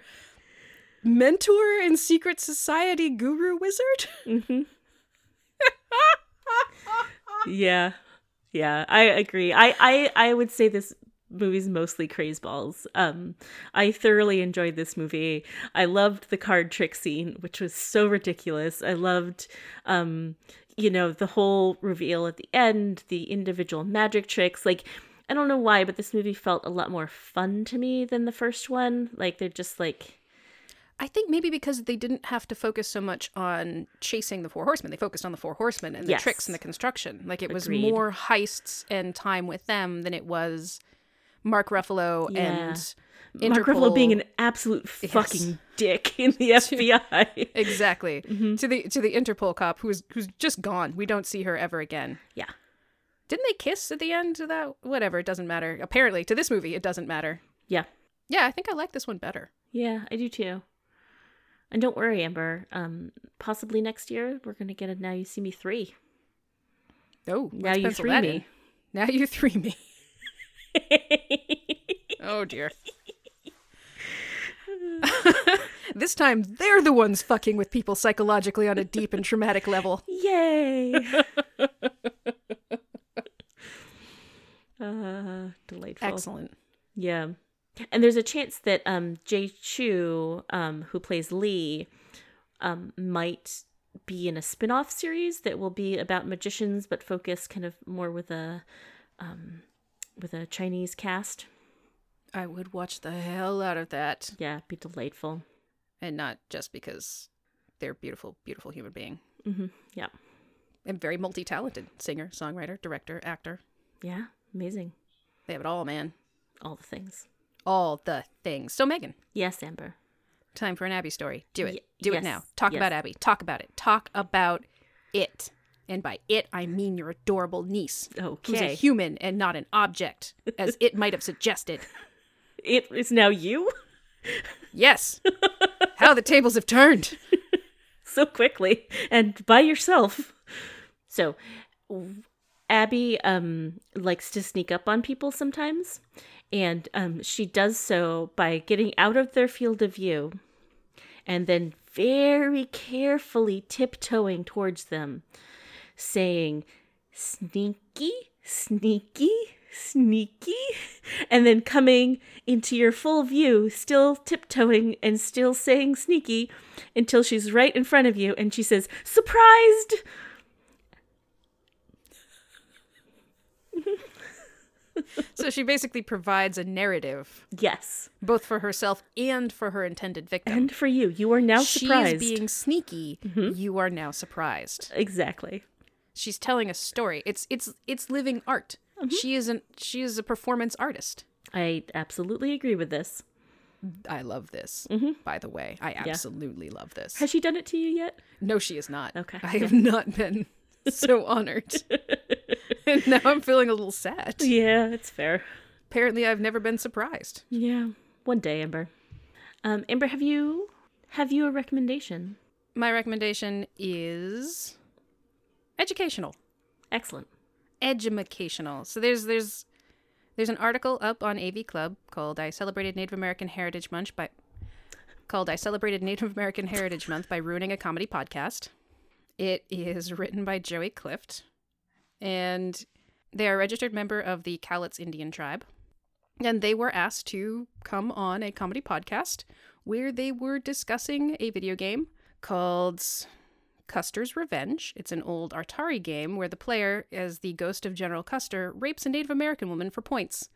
mentor and secret society guru wizard. yeah, yeah. I agree. I I I would say this movie's mostly craze balls. Um, I thoroughly enjoyed this movie. I loved the card trick scene, which was so ridiculous. I loved, um, you know, the whole reveal at the end, the individual magic tricks. Like, I don't know why, but this movie felt a lot more fun to me than the first one. Like, they're just like, I think maybe because they didn't have to focus so much on chasing the four horsemen. They focused on the four horsemen and the Yes. tricks and the construction. Like it was Agreed. more heists and time with them than it was Mark Ruffalo Yeah. and Mark Ruffalo being an absolute fucking dick in the FBI. exactly Mm-hmm. to the to the Interpol cop who's who's just gone. We don't see her ever again. yeah. Didn't they kiss at the end of that? Whatever, it doesn't matter. Apparently, to this movie, it doesn't matter. Yeah. Yeah, I think I like this one better. Yeah, I do too. And don't worry, Amber. Um, possibly next year we're gonna get a Now You See Me three. Oh, Now you three me. in. Now you three me. Oh dear. this time they're the ones fucking with people psychologically on a deep and traumatic level. Yay! uh, delightful. Excellent. Yeah. And there's a chance that um Jay Chou, um, who plays Lee, um, might be in a spin-off series that will be about magicians but focus kind of more with a um with a Chinese cast. I would watch the hell out of that. Yeah, be delightful. And not just because they're beautiful, beautiful human being. hmm Yeah. And very multi talented singer, songwriter, director, actor. Yeah. Amazing. They have it all, man. All the things. All the things. So, Megan, Yes, Amber. time for an Abby story. Do it. Ye- Do yes, it now. Talk yes. about Abby. Talk about it. Talk about it. And by it, I mean your adorable niece. Who's a human and not an object, as it might have suggested. It is now you Yes. How the tables have turned. so quickly and by yourself. So, Abby um likes to sneak up on people sometimes, and um she does so by getting out of their field of view and then very carefully tiptoeing towards them, saying, "Sneaky, sneaky." Sneaky, and then coming into your full view, still tiptoeing and still saying sneaky until she's right in front of you and she says, Surprised! So she basically provides a narrative, Yes. both for herself and for her intended victim. And for you, you are now she surprised. is being sneaky. Mm-hmm. You are now surprised. Exactly. She's telling a story. It's it's it's living art. Mm-hmm. She isn't. She is a performance artist. I absolutely agree with this. I love this. Mm-hmm. By the way, I absolutely love this. Has she done it to you yet? No, she is not. Okay. I have not been so honored. and now I'm feeling a little sad. Yeah, it's fair. Apparently, I've never been surprised. Yeah. One day, Amber. Um, Amber, have you have you a recommendation? My recommendation is educational. Excellent. Edumacational. So there's there's There's an article up on AV Club called "I Celebrated Native American Heritage Month by." Called I Celebrated Native American Heritage Month by Ruining a Comedy Podcast. It is written by Joey Clift, and they are a registered member of the Cowlitz Indian tribe. And they were asked to come on a comedy podcast where they were discussing a video game called Custer's Revenge. It's an old Atari game where the player, as the ghost of General Custer, rapes a Native American woman for points.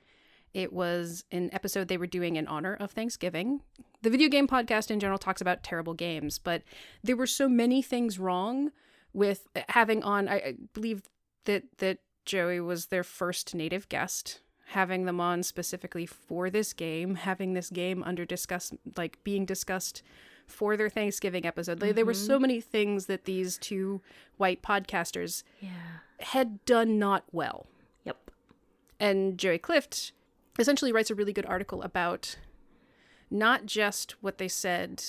It was an episode they were doing in honor of Thanksgiving. The video game podcast in general talks about terrible games, but there were so many things wrong with having on. I believe that that Joey was their first native guest having them on specifically for this game, having this game under discuss like being discussed for their Thanksgiving episode. Mm-hmm. There were so many things that these two white podcasters yeah. had done not well. Yep. And Joey Clift essentially writes a really good article about not just what they said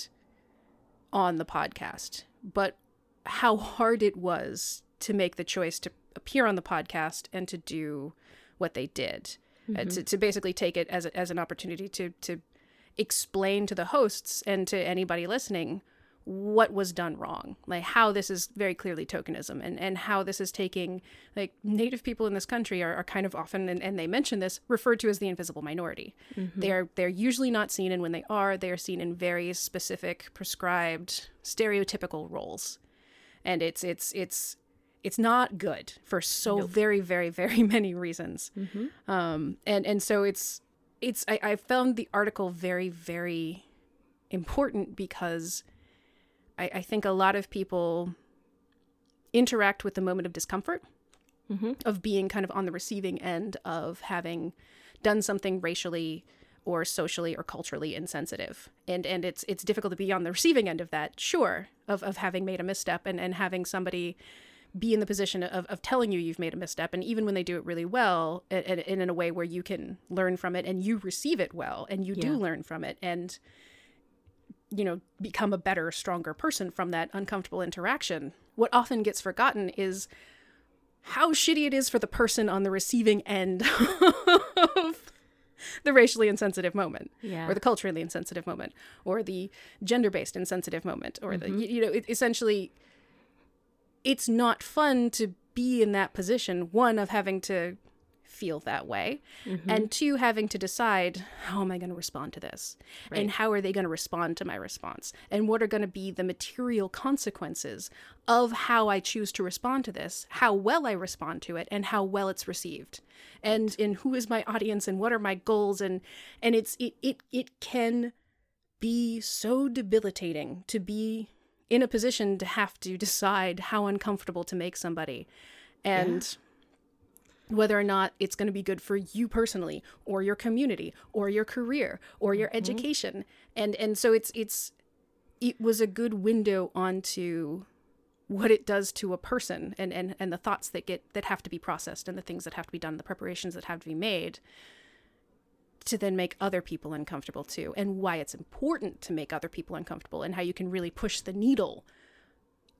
on the podcast, but how hard it was to make the choice to appear on the podcast and to do what they did. Mm-hmm. Uh, to, to basically take it as, a, as an opportunity to, to explain to the hosts and to anybody listening what was done wrong like how this is very clearly tokenism and, and how this is taking like native people in this country are, are kind of often and, and they mention this referred to as the invisible minority mm-hmm. they're they're usually not seen and when they are they are seen in very specific prescribed stereotypical roles and it's it's it's it's not good for so nope. very very very many reasons mm-hmm. um and and so it's it's I, I found the article very very important because I, I think a lot of people interact with the moment of discomfort mm-hmm. of being kind of on the receiving end of having done something racially or socially or culturally insensitive and and it's it's difficult to be on the receiving end of that sure of, of having made a misstep and and having somebody be in the position of, of telling you you've made a misstep and even when they do it really well and, and in a way where you can learn from it and you receive it well and you yeah. do learn from it and you know become a better stronger person from that uncomfortable interaction what often gets forgotten is how shitty it is for the person on the receiving end of the racially insensitive moment yeah. or the culturally insensitive moment or the gender-based insensitive moment or mm-hmm. the you know it, essentially it's not fun to be in that position one of having to feel that way mm-hmm. and two having to decide how am i going to respond to this? Right. and how are they going to respond to my response? And what are going to be the material consequences of how i choose to respond to this how well i respond to it and how well it's received? And in who is my audience and what are my goals? And and it's it it, it can be so debilitating to be in a position to have to decide how uncomfortable to make somebody and yeah. whether or not it's going to be good for you personally or your community or your career or your mm-hmm. education and and so it's it's it was a good window onto what it does to a person and and and the thoughts that get that have to be processed and the things that have to be done the preparations that have to be made to then make other people uncomfortable too, and why it's important to make other people uncomfortable, and how you can really push the needle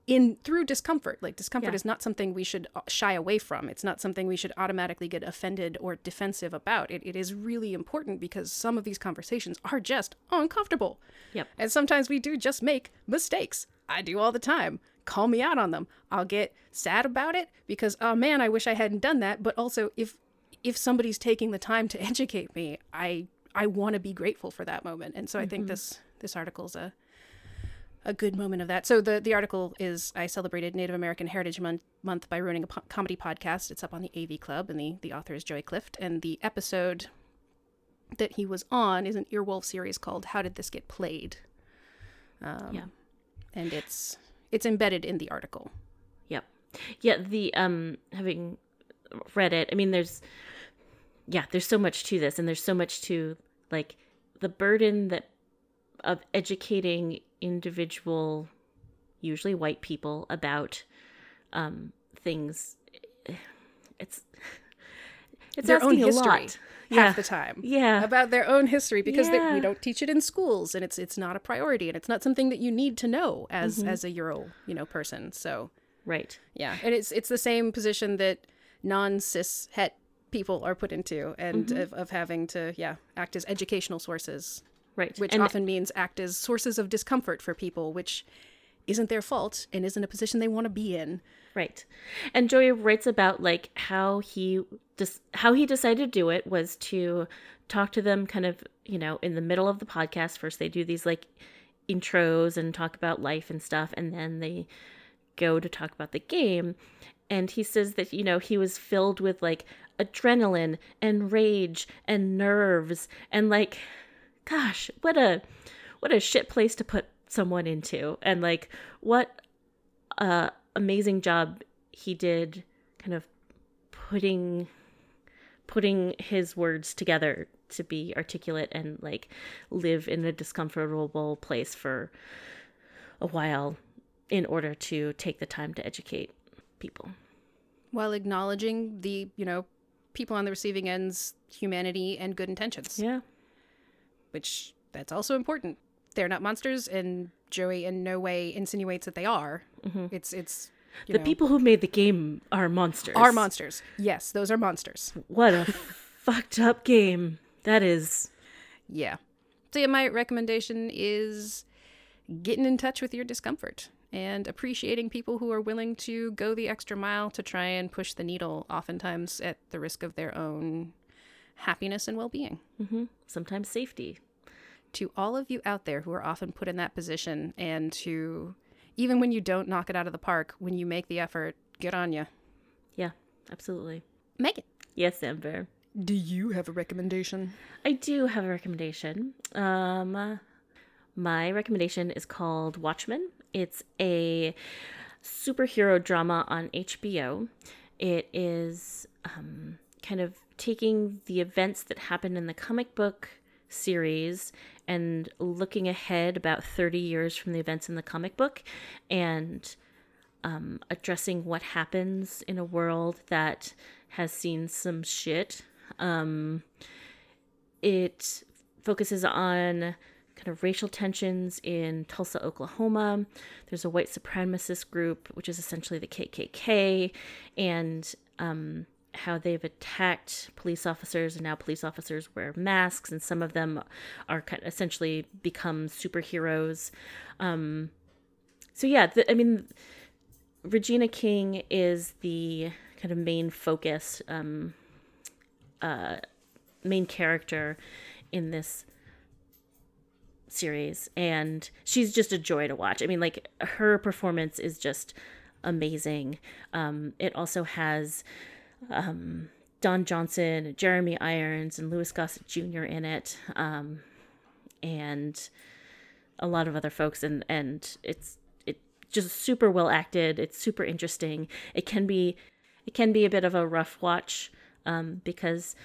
in through discomfort. Like discomfort yeah. is not something we should uh, shy away from. It's not something we should automatically get offended or defensive about. It, it is really important because some of these conversations are just uncomfortable. Yep. And sometimes we do just make mistakes. I do all the time. Call me out on them. I'll get sad about it because oh man, I wish I hadn't done that. But also if if somebody's taking the time to educate me, I I want to be grateful for that moment. And so mm-hmm. I think mm-hmm. this this article's a a good moment of that. So the the article is I celebrated Native American Heritage Month, month by ruining a po- comedy podcast. It's up on the AV Club, and the the author is Joey Clift, and the episode that he was on is an Earwolf series called "How Did This Get Played?" Um, yeah, and it's it's embedded in the article. Yep. Yeah. The um having read it, I mean, there's yeah, there's so much to this, and there's so much to like the burden that of educating individual, usually white people, about um, things. It's it's their own history half yeah. the time. Yeah, about their own history because yeah. they, we don't teach it in schools, and it's it's not a priority, and it's not something that you need to know as mm-hmm. as a Euro you know person. So right, yeah, and it's it's the same position that non cis het people are put into and mm-hmm. of, of having to yeah act as educational sources Right. which and often means act as sources of discomfort for people which isn't their fault and isn't a position they want to be in Right. And Joey writes about like how he just how he decided to do it was to talk to them kind of, you know, in the middle of the podcast. First they do these like intros and talk about life and stuff and then they go to talk about the game. And he says that, you know, he was filled with like adrenaline and rage and nerves and like gosh, what a what a shit place to put someone into. And like what uh amazing job he did kind of putting putting his words together to be articulate and like live in a discomfortable place for a while in order to take the time to educate people. while acknowledging the you know people on the receiving end's humanity and good intentions Yeah. which that's also important they're not monsters and joey in no way insinuates that they are mm-hmm. it's it's you The know, people who made the game are monsters. are monsters yes those are monsters What a fucked up game. That is Yeah. So yeah, my recommendation is getting in touch with your discomfort and appreciating people who are willing to go the extra mile to try and push the needle, oftentimes at the risk of their own happiness and well being. sometimes safety. To all of you out there who are often put in that position and to even when you don't knock it out of the park, when you make the effort, good on you. Yeah, absolutely. Make it. Yes, Amber. Do you have a recommendation? I do have a recommendation. Um, my recommendation is called Watchmen. It's a superhero drama on HBO. It is um, kind of taking the events that happened in the comic book series and looking ahead about 30 years from the events in the comic book and um, addressing what happens in a world that has seen some shit. Um, it focuses on of racial tensions in Tulsa, Oklahoma. There's a white supremacist group, which is essentially the KKK, and um, how they've attacked police officers, and now police officers wear masks, and some of them are kind of essentially become superheroes. Um, so yeah, the, I mean, Regina King is the kind of main focus, um, uh, main character in this series, and she's just a joy to watch. I mean, like her performance is just amazing. Um, it also has um, Don Johnson, Jeremy Irons, and Louis Gossett Jr. in it, um, and a lot of other folks, and and it's it just super well acted. It's super interesting. It can be it can be a bit of a rough watch um, because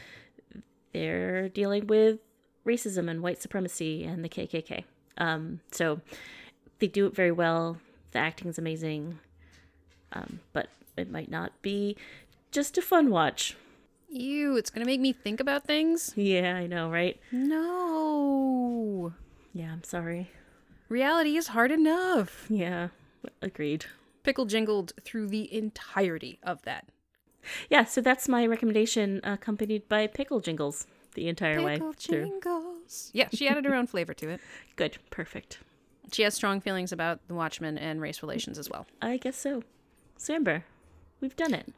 they're dealing with racism and white supremacy and the KKK. Um, so they do it very well. The acting is amazing, um, but it might not be just a fun watch. Ew, it's going to make me think about things? Yeah, I know, right? No. Yeah, I'm sorry. Reality is hard enough. Yeah, agreed. Pickle jingled through the entirety of that. Yeah, so that's my recommendation, accompanied by pickle jingles the entire way through. jingles. Yeah, she added her own flavor to it. Good, perfect. She has strong feelings about the Watchmen and race relations as well. I guess so. So Amber, we've done it.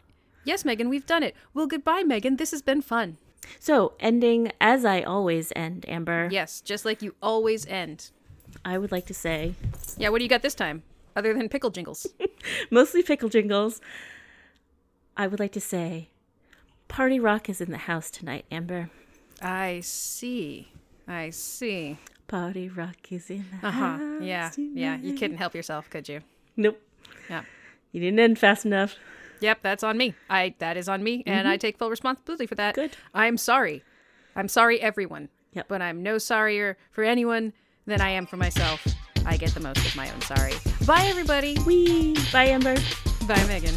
Yes, Megan, we've done it. Well, goodbye, Megan. This has been fun. So, ending as I always end, Amber, Yes, just like you always end. I would like to say Yeah, what do you got this time? Other than pickle jingles. mostly pickle jingles. I would like to say Party Rock is in the house tonight, Amber. I see. I see. Party Rock is in the Uh huh. house. Yeah. Yeah. You couldn't help yourself, could you? Nope. Yeah. You didn't end fast enough. Yep, that's on me. I that is on me, and I take full responsibility for that. Good. I'm sorry. I'm sorry, everyone. Yep. But I'm no sorrier for anyone than I am for myself. I get the most of my own sorry. Bye, everybody. Wee. Bye, Amber. Bye, Megan.